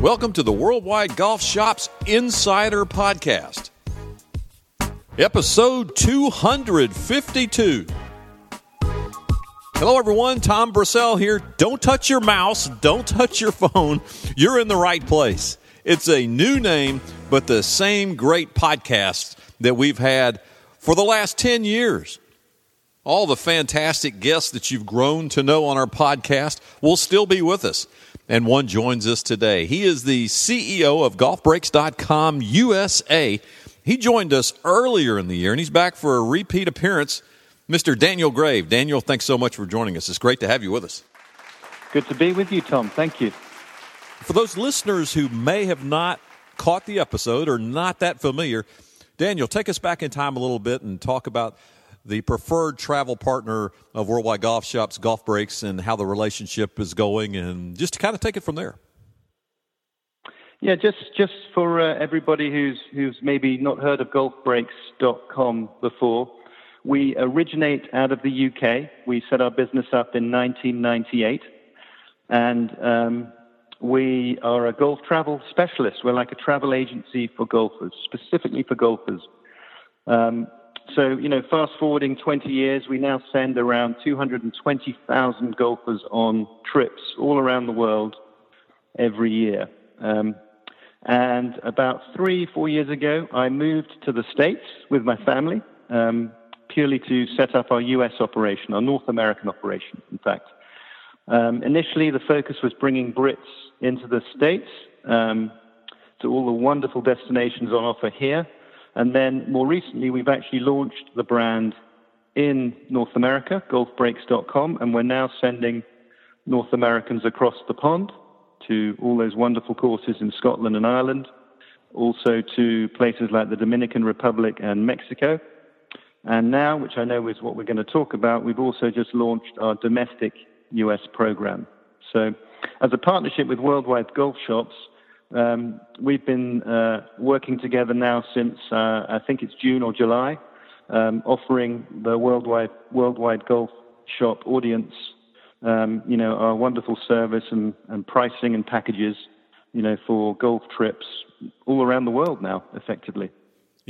Welcome to the Worldwide Golf Shops Insider Podcast, episode 252. Hello, everyone. Tom Brissell here. Don't touch your mouse. Don't touch your phone. You're in the right place. It's a new name, but the same great podcast that we've had for the last 10 years. All the fantastic guests that you've grown to know on our podcast will still be with us. And one joins us today. He is the CEO of GolfBreaks.com USA. He joined us earlier in the year, and he's back for a repeat appearance Mr. Daniel Graves. Daniel, thanks so much for joining us. It's great to have you with us. Good to be with you, Tom. Thank you. For those listeners who may have not caught the episode or not that familiar, Daniel, take us back in time a little bit and talk about the preferred travel partner of Worldwide Golf Shops, Golf Breaks, and how the relationship is going, and just to kind of take it from there. Yeah, just just for uh, everybody who's who's maybe not heard of golfbreaks.com before, we originate out of the UK. We set our business up in 1998, and um, we are a golf travel specialist. We're like a travel agency for golfers, specifically for golfers. Um, so, you know, fast forwarding 20 years, we now send around 220,000 golfers on trips all around the world every year. Um, and about three, four years ago, I moved to the States with my family. Um, purely to set up our US operation, our North American operation, in fact. Um, initially, the focus was bringing Brits into the States um, to all the wonderful destinations on offer here. And then more recently, we've actually launched the brand in North America, golfbreaks.com, and we're now sending North Americans across the pond to all those wonderful courses in Scotland and Ireland, also to places like the Dominican Republic and Mexico. And now, which I know is what we're going to talk about, we've also just launched our domestic US program. So, as a partnership with Worldwide Golf Shops, um, we've been uh, working together now since uh, I think it's June or July, um, offering the worldwide worldwide golf shop audience, um, you know, our wonderful service and, and pricing and packages, you know, for golf trips all around the world now, effectively.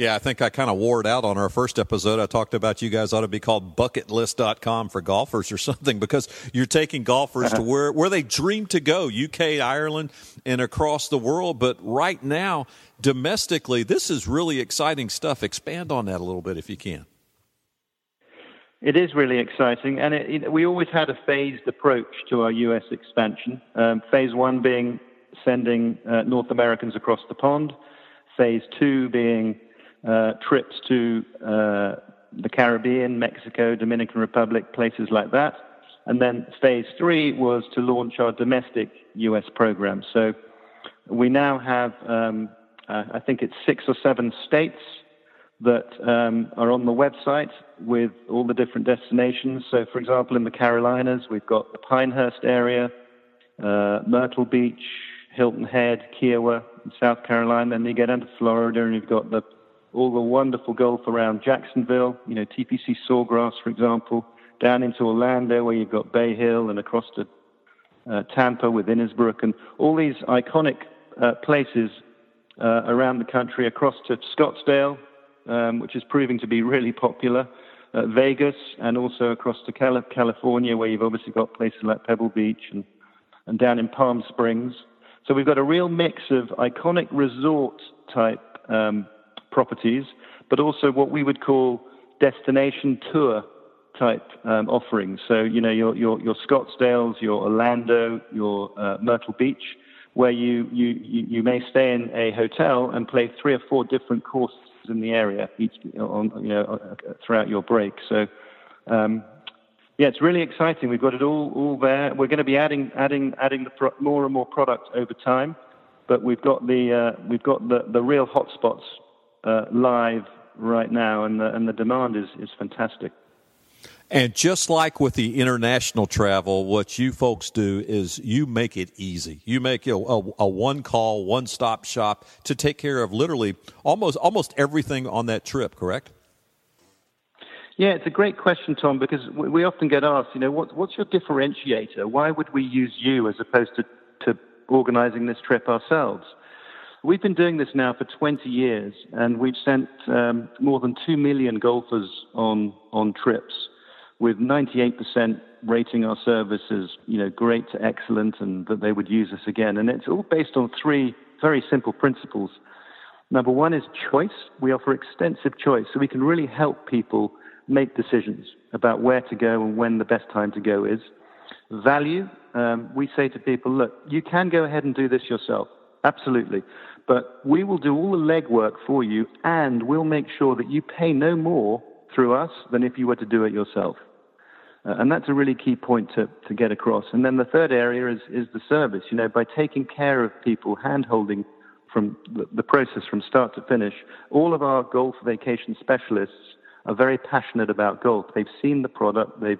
Yeah, I think I kind of wore it out on our first episode. I talked about you guys ought to be called bucketlist.com for golfers or something because you're taking golfers to uh-huh. where, where they dream to go, UK, Ireland, and across the world. But right now, domestically, this is really exciting stuff. Expand on that a little bit if you can. It is really exciting, and it, it, we always had a phased approach to our U.S. expansion. Um, phase one being sending uh, North Americans across the pond, phase two being uh, trips to uh, the Caribbean, Mexico, Dominican Republic, places like that. And then phase three was to launch our domestic US program. So we now have, um, uh, I think it's six or seven states that um, are on the website with all the different destinations. So, for example, in the Carolinas, we've got the Pinehurst area, uh, Myrtle Beach, Hilton Head, Kiawah, South Carolina. Then you get into Florida, and you've got the all the wonderful golf around Jacksonville, you know, TPC Sawgrass, for example, down into Orlando where you've got Bay Hill and across to uh, Tampa with Innisbrook and all these iconic uh, places uh, around the country, across to Scottsdale, um, which is proving to be really popular, uh, Vegas, and also across to California where you've obviously got places like Pebble Beach and, and down in Palm Springs. So we've got a real mix of iconic resort type um, properties, but also what we would call destination tour type um, offerings. So, you know, your, your, your Scottsdales, your Orlando, your uh, Myrtle Beach, where you, you, you may stay in a hotel and play three or four different courses in the area each, on, you know, uh, throughout your break. So, um, yeah, it's really exciting. We've got it all, all there. We're going to be adding, adding, adding the pro- more and more product over time, but we've got the, uh, we've got the, the real hotspots uh, live right now, and the, and the demand is, is fantastic. And just like with the international travel, what you folks do is you make it easy. You make a, a, a one call, one stop shop to take care of literally almost almost everything on that trip. Correct? Yeah, it's a great question, Tom, because we often get asked, you know, what, what's your differentiator? Why would we use you as opposed to, to organizing this trip ourselves? We've been doing this now for 20 years, and we've sent um, more than 2 million golfers on, on trips, with 98% rating our service as you know, great to excellent and that they would use us again. And it's all based on three very simple principles. Number one is choice. We offer extensive choice, so we can really help people make decisions about where to go and when the best time to go is. Value, um, we say to people, look, you can go ahead and do this yourself. Absolutely. But we will do all the legwork for you and we'll make sure that you pay no more through us than if you were to do it yourself. Uh, and that's a really key point to, to get across. And then the third area is, is the service. You know, by taking care of people, hand holding from the, the process from start to finish, all of our golf vacation specialists are very passionate about golf. They've seen the product, they've,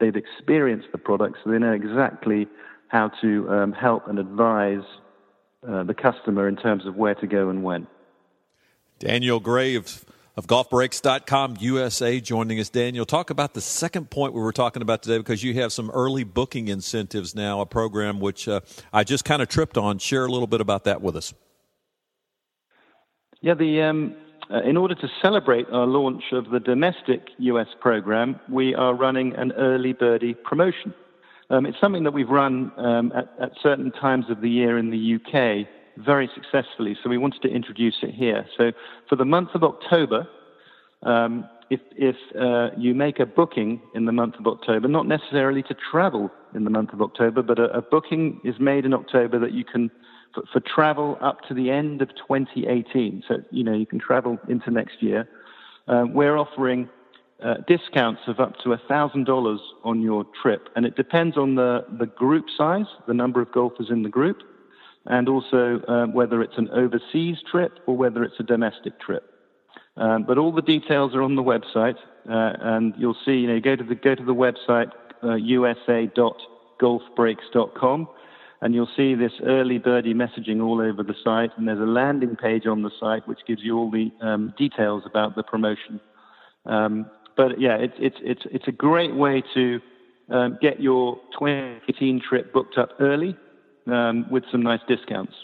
they've experienced the product, so they know exactly how to um, help and advise uh, the customer in terms of where to go and when. Daniel Graves of golfbreaks.com USA joining us. Daniel, talk about the second point we were talking about today because you have some early booking incentives now, a program which uh, I just kind of tripped on. Share a little bit about that with us. Yeah, the, um, uh, in order to celebrate our launch of the domestic US program, we are running an early birdie promotion. Um, it's something that we've run um, at, at, certain times of the year in the UK very successfully, so we wanted to introduce it here. So for the month of October, um, if, if uh, you make a booking in the month of October, not necessarily to travel in the month of October, but a, a booking is made in October that you can for, for, travel up to the end of 2018. So you know you can travel into next year. Uh, we're offering uh, discounts of up to $1,000 on your trip. And it depends on the, the group size, the number of golfers in the group, and also uh, whether it's an overseas trip or whether it's a domestic trip. Um, but all the details are on the website, uh, and you'll see, you know, go to the, go to the website, uh, usa.golfbreaks.com, and you'll see this early birdie messaging all over the site, and there's a landing page on the site which gives you all the um, details about the promotion. Um, but yeah, it's it's it's it's a great way to um, get your 2018 trip booked up early um, with some nice discounts.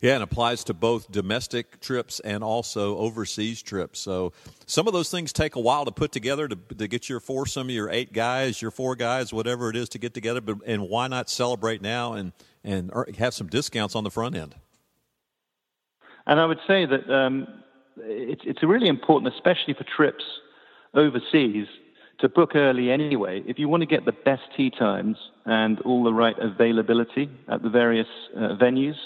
Yeah, and applies to both domestic trips and also overseas trips. So some of those things take a while to put together to, to get your foursome, your eight guys, your four guys, whatever it is to get together. But and why not celebrate now and and have some discounts on the front end? And I would say that um, it's it's really important, especially for trips overseas to book early anyway. If you want to get the best tee times and all the right availability at the various uh, venues,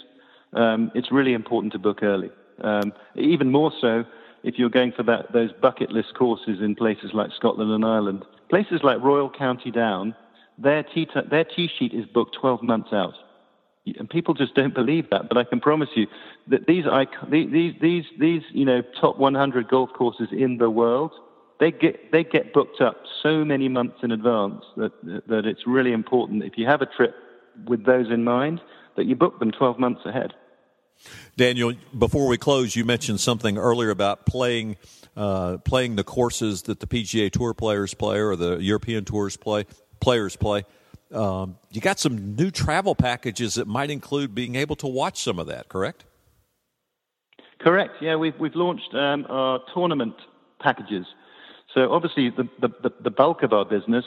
um, it's really important to book early. Um, even more so if you're going for that, those bucket list courses in places like Scotland and Ireland. Places like Royal County Down, their tee, t- their tee sheet is booked 12 months out. And people just don't believe that, but I can promise you that these, these, these, these, you know, top 100 golf courses in the world they get they get booked up so many months in advance that that it's really important if you have a trip with those in mind that you book them 12 months ahead. Daniel, before we close, you mentioned something earlier about playing uh, playing the courses that the PGA Tour players play or the European Tours play players play. Um, you got some new travel packages that might include being able to watch some of that, correct? Correct. Yeah, we've we've launched um, our tournament packages. So obviously, the, the, the bulk of our business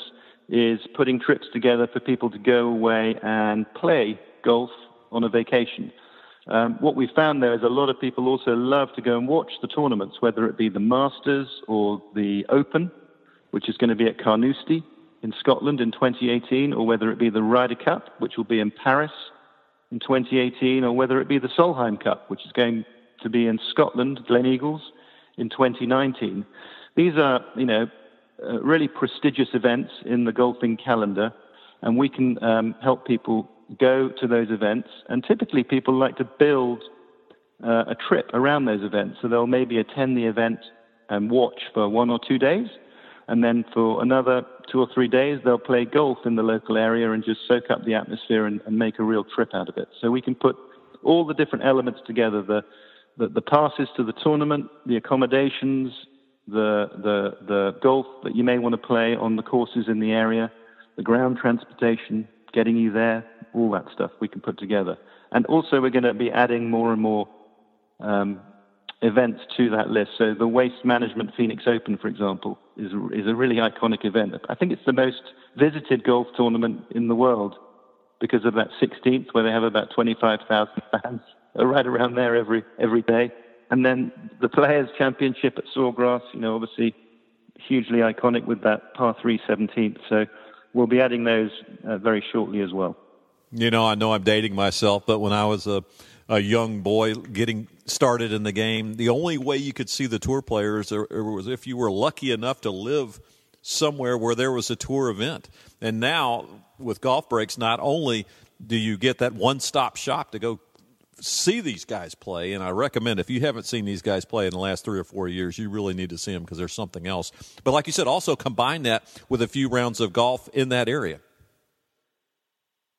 is putting trips together for people to go away and play golf on a vacation. Um, what we found there is a lot of people also love to go and watch the tournaments, whether it be the Masters or the Open, which is going to be at Carnoustie in Scotland in 2018, or whether it be the Ryder Cup, which will be in Paris in 2018, or whether it be the Solheim Cup, which is going to be in Scotland, Gleneagles, in 2019. These are, you know, uh, really prestigious events in the golfing calendar, and we can um, help people go to those events. And typically, people like to build uh, a trip around those events, so they'll maybe attend the event and watch for one or two days, And then for another two or three days, they'll play golf in the local area and just soak up the atmosphere and, and make a real trip out of it. So we can put all the different elements together the, the, the passes to the tournament, the accommodations, the, the, the golf that you may want to play on the courses in the area, the ground transportation, getting you there, all that stuff we can put together. And also, we're going to be adding more and more um, events to that list. So, the Waste Management Phoenix Open, for example, is, is a really iconic event. I think it's the most visited golf tournament in the world because of that 16th, where they have about 25,000 fans right around there every every day. And then the Players Championship at Sawgrass, you know, obviously hugely iconic with that par 3 17th. So we'll be adding those uh, very shortly as well. You know, I know I'm dating myself, but when I was a, a young boy getting started in the game, the only way you could see the tour players was if you were lucky enough to live somewhere where there was a tour event. And now with golf breaks, not only do you get that one stop shop to go see these guys play, and I recommend if you haven't seen these guys play in the last three or four years, you really need to see them because there's something else. But like you said, also combine that with a few rounds of golf in that area.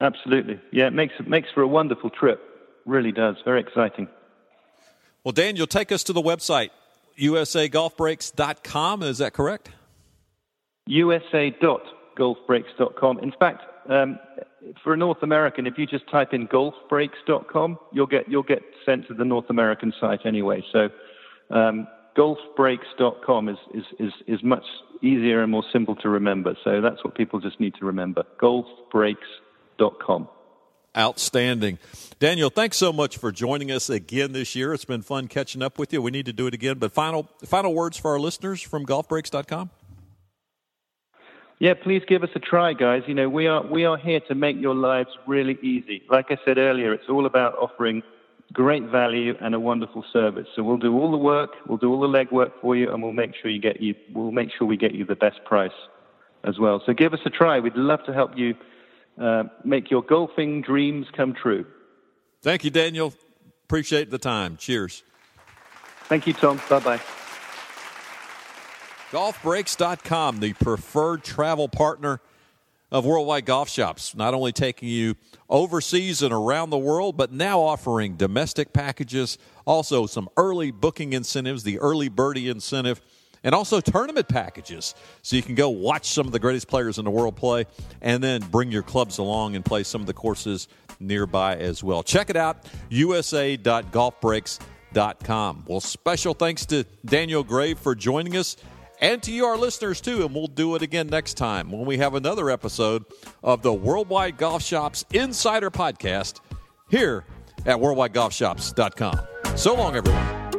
Absolutely, yeah, it makes it makes for a wonderful trip. Really does. Very exciting. Well, Daniel, take us to the website usagolfbreaks.com. Is that correct? usa.golfbreaks.com. In fact, um, for a North American, if you just type in golfbreaks.com, you'll get you'll get sent to the North American site anyway. So um, golfbreaks.com is, is, is, is much easier and more simple to remember. So that's what people just need to remember. golfbreaks.com. Outstanding. Daniel, thanks so much for joining us again this year. It's been fun catching up with you. We need to do it again. But final final words for our listeners from golfbreaks.com? Yeah, please give us a try, guys. You know, we are we are here to make your lives really easy. Like I said earlier, it's all about offering great value and a wonderful service. So we'll do all the work, we'll do all the legwork for you, and we'll make sure you get you we'll make sure we get you the best price as well. So give us a try. We'd love to help you uh, make your golfing dreams come true. Thank you, Daniel. Appreciate the time. Cheers. Thank you, Tom. Bye bye. Golfbreaks.com, the preferred travel partner of Worldwide Golf Shops, not only taking you overseas and around the world, but now offering domestic packages, also some early booking incentives, the early birdie incentive, and also tournament packages. So you can go watch some of the greatest players in the world play and then bring your clubs along and play some of the courses nearby as well. Check it out, usa.golfbreaks.com. Well, special thanks to Daniel Gray for joining us and to you, our listeners, too. And we'll do it again next time when we have another episode of the Worldwide Golf Shops Insider Podcast here at worldwidegolfshops.com. So long, everyone.